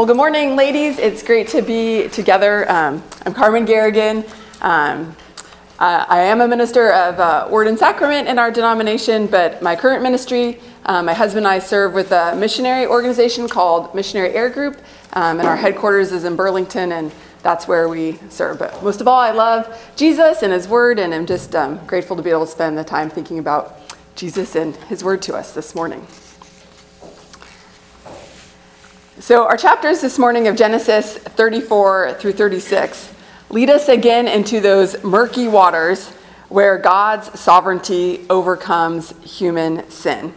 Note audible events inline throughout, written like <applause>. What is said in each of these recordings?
Well, good morning, ladies. It's great to be together. Um, I'm Carmen Garrigan. Um, uh, I am a minister of uh, Word and Sacrament in our denomination, but my current ministry, uh, my husband and I serve with a missionary organization called Missionary Air Group, um, and our headquarters is in Burlington, and that's where we serve. But most of all, I love Jesus and His Word, and I'm just um, grateful to be able to spend the time thinking about Jesus and His Word to us this morning. So, our chapters this morning of Genesis 34 through 36 lead us again into those murky waters where God's sovereignty overcomes human sin.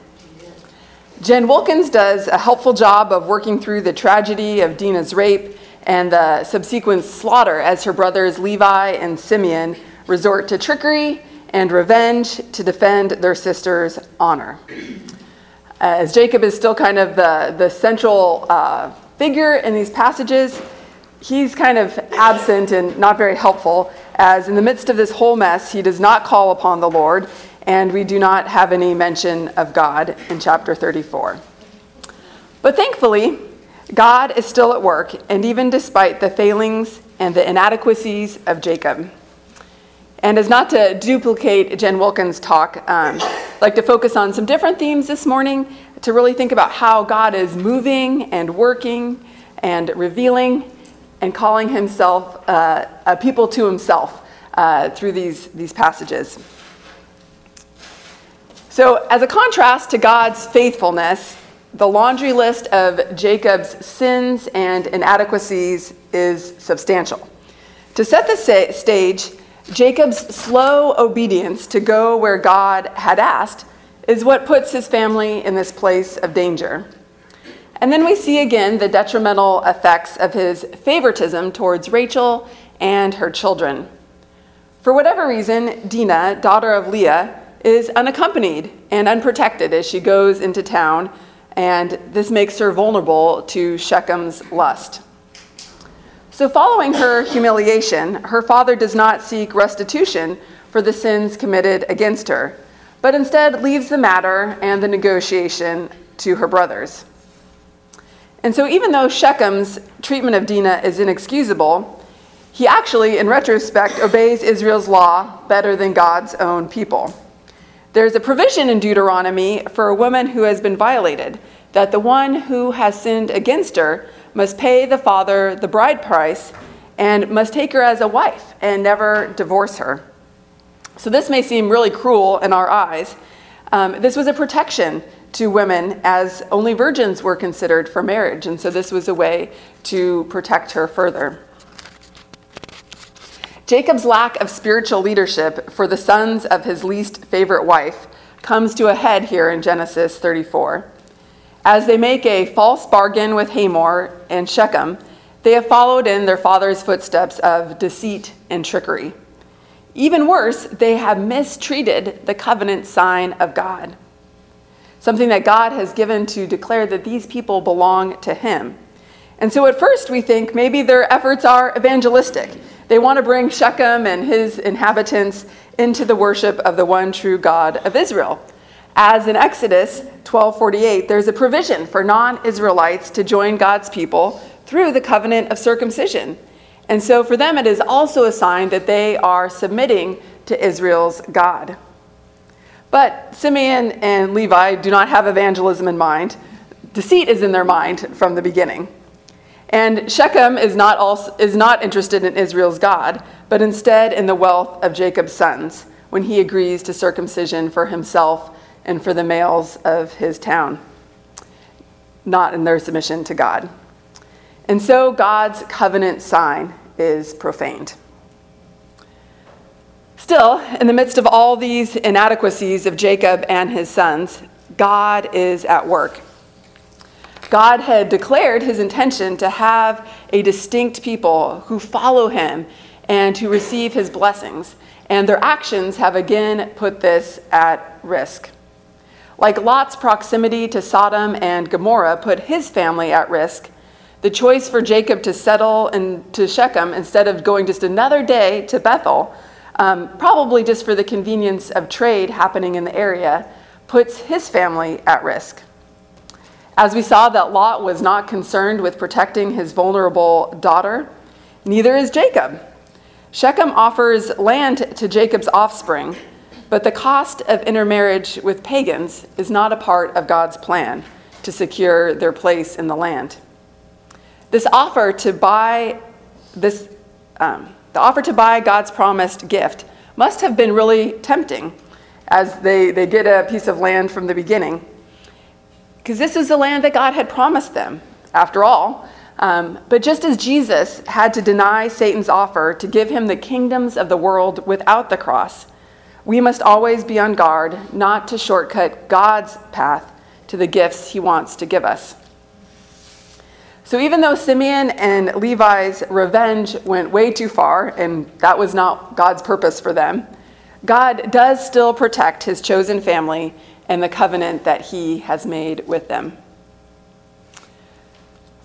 Jen Wilkins does a helpful job of working through the tragedy of Dinah's rape and the subsequent slaughter as her brothers Levi and Simeon resort to trickery and revenge to defend their sister's honor. As Jacob is still kind of the, the central uh, figure in these passages, he's kind of absent and not very helpful, as in the midst of this whole mess, he does not call upon the Lord, and we do not have any mention of God in chapter 34. But thankfully, God is still at work, and even despite the failings and the inadequacies of Jacob. And as not to duplicate Jen Wilkins' talk, um, like to focus on some different themes this morning to really think about how God is moving and working and revealing and calling himself, uh, a people to himself uh, through these, these passages. So, as a contrast to God's faithfulness, the laundry list of Jacob's sins and inadequacies is substantial. To set the stage, Jacob's slow obedience to go where God had asked is what puts his family in this place of danger. And then we see again the detrimental effects of his favoritism towards Rachel and her children. For whatever reason, Dinah, daughter of Leah, is unaccompanied and unprotected as she goes into town, and this makes her vulnerable to Shechem's lust. So, following her humiliation, her father does not seek restitution for the sins committed against her, but instead leaves the matter and the negotiation to her brothers. And so, even though Shechem's treatment of Dinah is inexcusable, he actually, in retrospect, obeys Israel's law better than God's own people. There's a provision in Deuteronomy for a woman who has been violated that the one who has sinned against her must pay the father the bride price and must take her as a wife and never divorce her. So, this may seem really cruel in our eyes. Um, this was a protection to women as only virgins were considered for marriage, and so this was a way to protect her further. Jacob's lack of spiritual leadership for the sons of his least favorite wife comes to a head here in Genesis 34. As they make a false bargain with Hamor and Shechem, they have followed in their father's footsteps of deceit and trickery. Even worse, they have mistreated the covenant sign of God, something that God has given to declare that these people belong to Him. And so at first we think maybe their efforts are evangelistic. They want to bring Shechem and his inhabitants into the worship of the one true God of Israel. As in Exodus 12:48, there's a provision for non-Israelites to join God's people through the covenant of circumcision. And so for them it is also a sign that they are submitting to Israel's God. But Simeon and Levi do not have evangelism in mind. Deceit is in their mind from the beginning. And Shechem is not, also, is not interested in Israel's God, but instead in the wealth of Jacob's sons when he agrees to circumcision for himself and for the males of his town, not in their submission to God. And so God's covenant sign is profaned. Still, in the midst of all these inadequacies of Jacob and his sons, God is at work. God had declared his intention to have a distinct people who follow him and who receive his blessings, and their actions have again put this at risk. Like Lot's proximity to Sodom and Gomorrah put his family at risk, the choice for Jacob to settle in, to Shechem instead of going just another day to Bethel, um, probably just for the convenience of trade happening in the area, puts his family at risk. As we saw that Lot was not concerned with protecting his vulnerable daughter, neither is Jacob. Shechem offers land to Jacob's offspring, but the cost of intermarriage with pagans is not a part of God's plan to secure their place in the land. This offer to buy this, um, the offer to buy God's promised gift must have been really tempting as they, they get a piece of land from the beginning. Because this is the land that God had promised them, after all. Um, but just as Jesus had to deny Satan's offer to give him the kingdoms of the world without the cross, we must always be on guard not to shortcut God's path to the gifts he wants to give us. So, even though Simeon and Levi's revenge went way too far, and that was not God's purpose for them, God does still protect his chosen family and the covenant that he has made with them.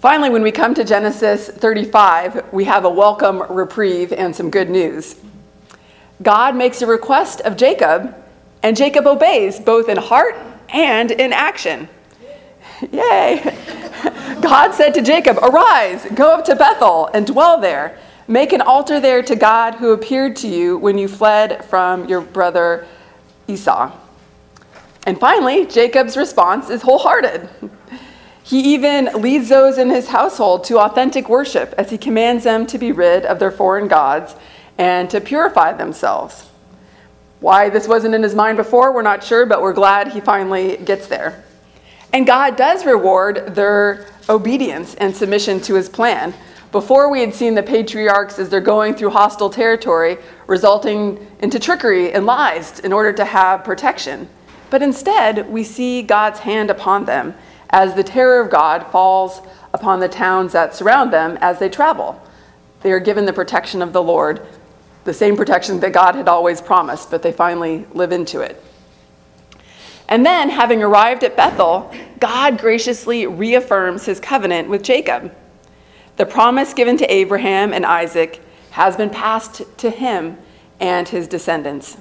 Finally, when we come to Genesis 35, we have a welcome reprieve and some good news. God makes a request of Jacob, and Jacob obeys both in heart and in action. Yay! <laughs> God said to Jacob, Arise, go up to Bethel and dwell there. Make an altar there to God who appeared to you when you fled from your brother Esau. And finally, Jacob's response is wholehearted. He even leads those in his household to authentic worship as he commands them to be rid of their foreign gods and to purify themselves. Why this wasn't in his mind before, we're not sure, but we're glad he finally gets there. And God does reward their obedience and submission to his plan. Before we had seen the patriarchs as they're going through hostile territory, resulting into trickery and lies in order to have protection. But instead, we see God's hand upon them as the terror of God falls upon the towns that surround them as they travel. They are given the protection of the Lord, the same protection that God had always promised, but they finally live into it. And then, having arrived at Bethel, God graciously reaffirms his covenant with Jacob. The promise given to Abraham and Isaac has been passed to him and his descendants.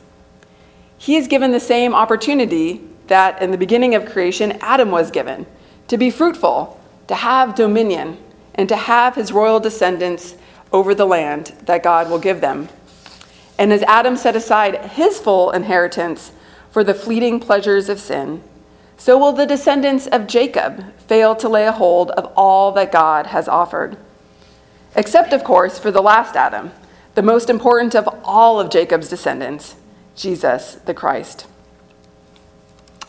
He is given the same opportunity that in the beginning of creation Adam was given to be fruitful, to have dominion, and to have his royal descendants over the land that God will give them. And as Adam set aside his full inheritance for the fleeting pleasures of sin, so will the descendants of Jacob fail to lay a hold of all that God has offered. Except, of course, for the last Adam, the most important of all of Jacob's descendants, Jesus the Christ.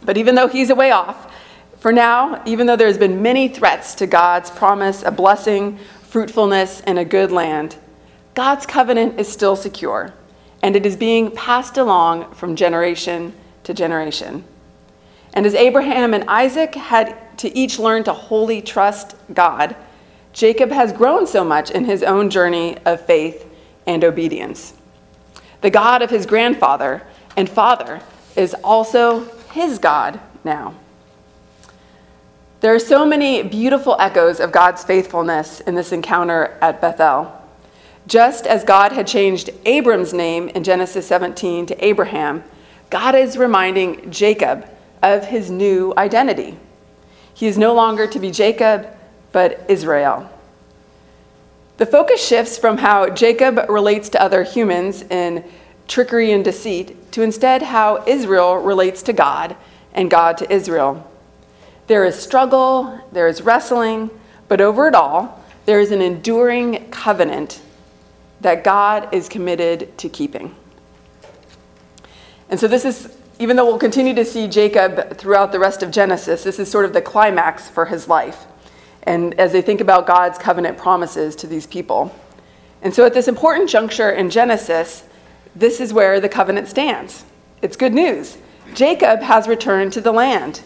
But even though he's a way off, for now, even though there's been many threats to God's promise of blessing, fruitfulness, and a good land, God's covenant is still secure, and it is being passed along from generation to generation. And as Abraham and Isaac had to each learn to wholly trust God, Jacob has grown so much in his own journey of faith and obedience. The God of his grandfather and father is also his God now. There are so many beautiful echoes of God's faithfulness in this encounter at Bethel. Just as God had changed Abram's name in Genesis 17 to Abraham, God is reminding Jacob of his new identity. He is no longer to be Jacob, but Israel. The focus shifts from how Jacob relates to other humans in trickery and deceit to instead how Israel relates to God and God to Israel. There is struggle, there is wrestling, but over it all, there is an enduring covenant that God is committed to keeping. And so, this is, even though we'll continue to see Jacob throughout the rest of Genesis, this is sort of the climax for his life. And as they think about God's covenant promises to these people. And so, at this important juncture in Genesis, this is where the covenant stands. It's good news. Jacob has returned to the land.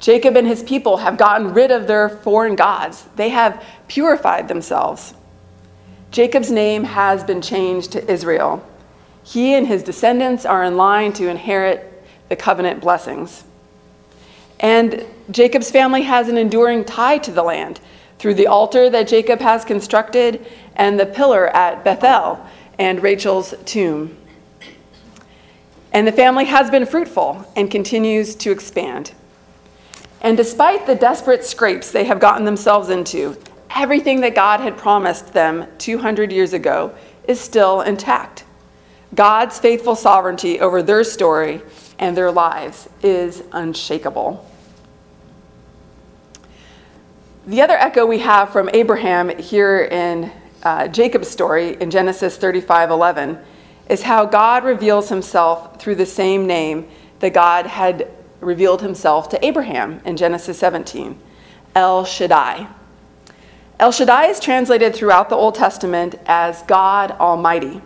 Jacob and his people have gotten rid of their foreign gods, they have purified themselves. Jacob's name has been changed to Israel. He and his descendants are in line to inherit the covenant blessings. And Jacob's family has an enduring tie to the land through the altar that Jacob has constructed and the pillar at Bethel and Rachel's tomb. And the family has been fruitful and continues to expand. And despite the desperate scrapes they have gotten themselves into, everything that God had promised them 200 years ago is still intact. God's faithful sovereignty over their story and their lives is unshakable. The other echo we have from Abraham here in uh, Jacob's story in Genesis 35:11 is how God reveals himself through the same name that God had revealed himself to Abraham in Genesis 17, El Shaddai. El Shaddai is translated throughout the Old Testament as God Almighty.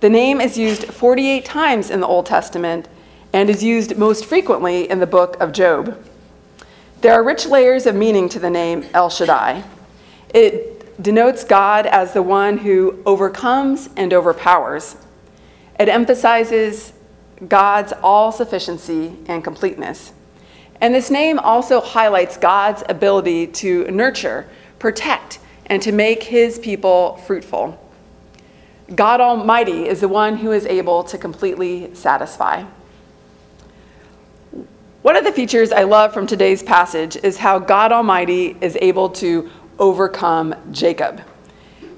The name is used 48 times in the Old Testament and is used most frequently in the book of Job. There are rich layers of meaning to the name El Shaddai. It denotes God as the one who overcomes and overpowers. It emphasizes God's all sufficiency and completeness. And this name also highlights God's ability to nurture, protect, and to make his people fruitful. God Almighty is the one who is able to completely satisfy. One of the features I love from today's passage is how God Almighty is able to overcome Jacob.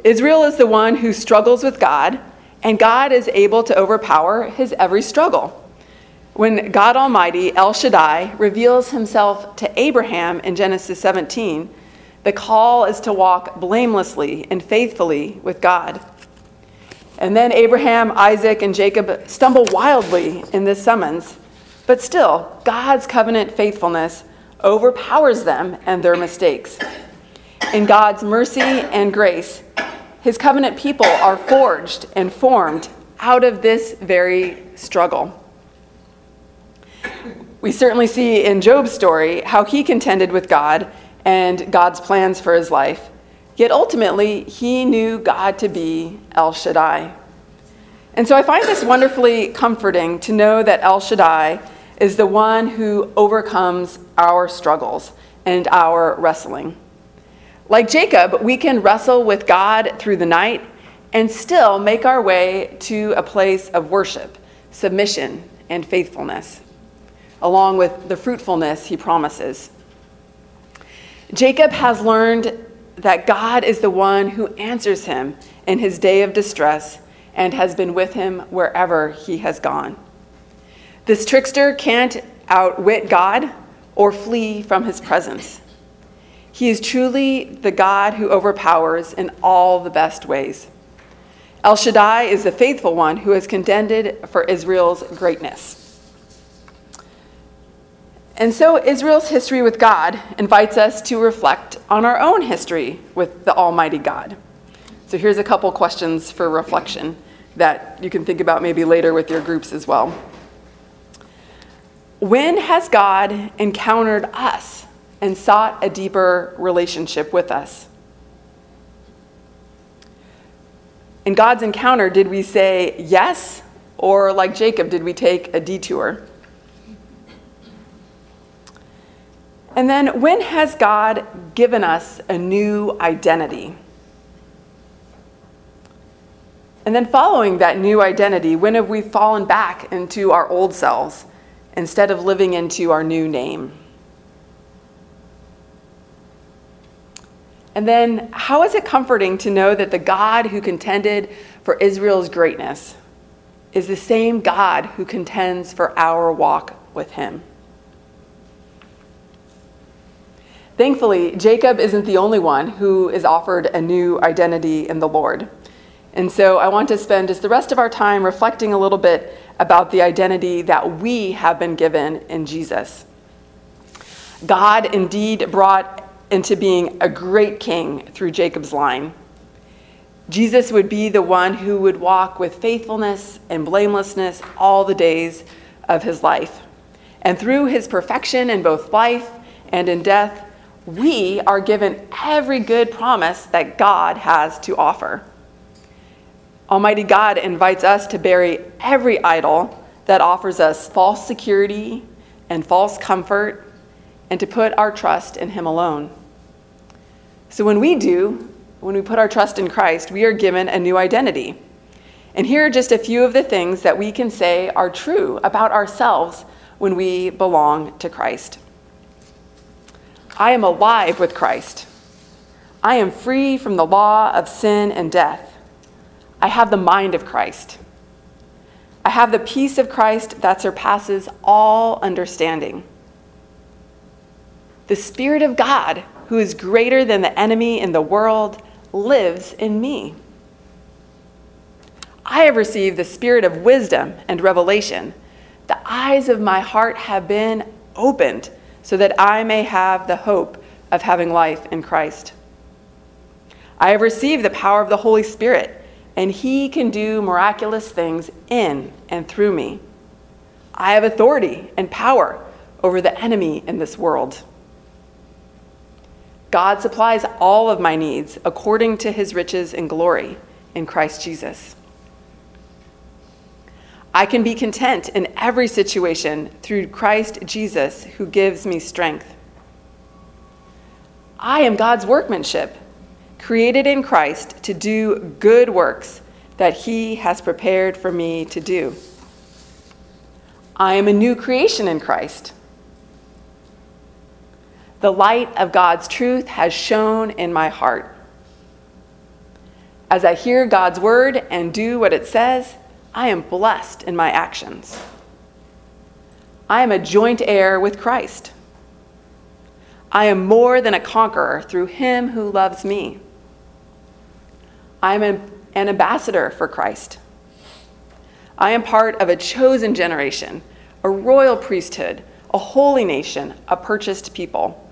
Israel is the one who struggles with God, and God is able to overpower his every struggle. When God Almighty, El Shaddai, reveals himself to Abraham in Genesis 17, the call is to walk blamelessly and faithfully with God. And then Abraham, Isaac, and Jacob stumble wildly in this summons but still, God's covenant faithfulness overpowers them and their mistakes. In God's mercy and grace, his covenant people are forged and formed out of this very struggle. We certainly see in Job's story how he contended with God and God's plans for his life. Yet ultimately, he knew God to be El Shaddai. And so I find this wonderfully comforting to know that El Shaddai is the one who overcomes our struggles and our wrestling. Like Jacob, we can wrestle with God through the night and still make our way to a place of worship, submission, and faithfulness, along with the fruitfulness he promises. Jacob has learned that God is the one who answers him in his day of distress and has been with him wherever he has gone. This trickster can't outwit God or flee from his presence. He is truly the God who overpowers in all the best ways. El Shaddai is the faithful one who has contended for Israel's greatness. And so, Israel's history with God invites us to reflect on our own history with the Almighty God. So, here's a couple questions for reflection that you can think about maybe later with your groups as well. When has God encountered us and sought a deeper relationship with us? In God's encounter, did we say yes? Or, like Jacob, did we take a detour? And then, when has God given us a new identity? And then, following that new identity, when have we fallen back into our old selves? instead of living into our new name. And then, how is it comforting to know that the God who contended for Israel's greatness is the same God who contends for our walk with Him? Thankfully, Jacob isn't the only one who is offered a new identity in the Lord. And so I want to spend just the rest of our time reflecting a little bit about the identity that we have been given in Jesus. God indeed brought into being a great king through Jacob's line. Jesus would be the one who would walk with faithfulness and blamelessness all the days of his life. And through his perfection in both life and in death, we are given every good promise that God has to offer. Almighty God invites us to bury every idol that offers us false security and false comfort and to put our trust in Him alone. So when we do, when we put our trust in Christ, we are given a new identity. And here are just a few of the things that we can say are true about ourselves when we belong to Christ. I am alive with Christ. I am free from the law of sin and death. I have the mind of Christ. I have the peace of Christ that surpasses all understanding. The Spirit of God, who is greater than the enemy in the world, lives in me. I have received the spirit of wisdom and revelation. The eyes of my heart have been opened so that I may have the hope of having life in Christ. I have received the power of the Holy Spirit, and He can do miraculous things in and through me. I have authority and power over the enemy in this world. God supplies all of my needs according to His riches and glory in Christ Jesus. I can be content in every situation through Christ Jesus, who gives me strength. I am God's workmanship created in Christ to do good works that He has prepared for me to do. I am a new creation in Christ. The light of God's truth has shone in my heart. As I hear God's word and do what it says, I am blessed in my actions. I am a joint heir with Christ. I am more than a conqueror through him who loves me. I am an, ambassador for Christ. I am part of a chosen generation, a royal priesthood, a holy nation, a purchased people.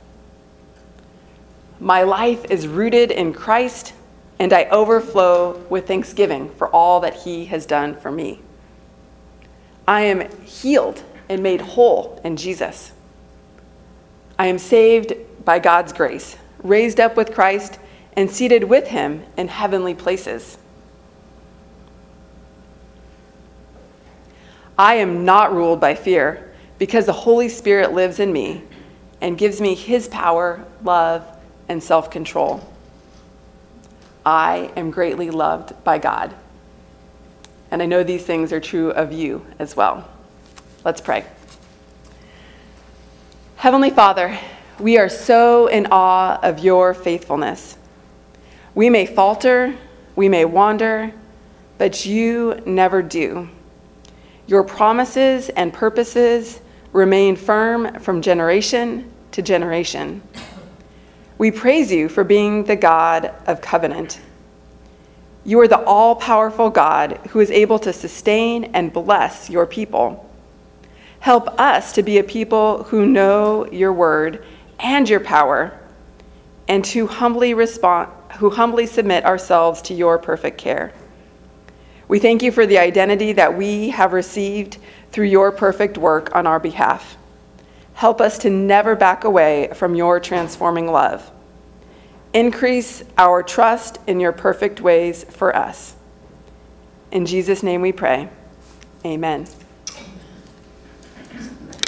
My life is rooted in Christ, and I overflow with thanksgiving for all that He has done for me. I am healed and made whole in Jesus. I am saved by God's grace, raised up with Christ and seated with him in heavenly places. I am not ruled by fear because the Holy Spirit lives in me and gives me his power, love, and self control. I am greatly loved by God. And I know these things are true of you as well. Let's pray. Heavenly Father, we are so in awe of your faithfulness. We may falter, we may wander, but you never do. Your promises and purposes remain firm from generation to generation. We praise you for being the God of covenant. You are the all powerful God who is able to sustain and bless your people. Help us to be a people who know your word and your power and to humbly respond who humbly submit ourselves to your perfect care. We thank you for the identity that we have received through your perfect work on our behalf. Help us to never back away from your transforming love. Increase our trust in your perfect ways for us. In Jesus' name we pray. Amen.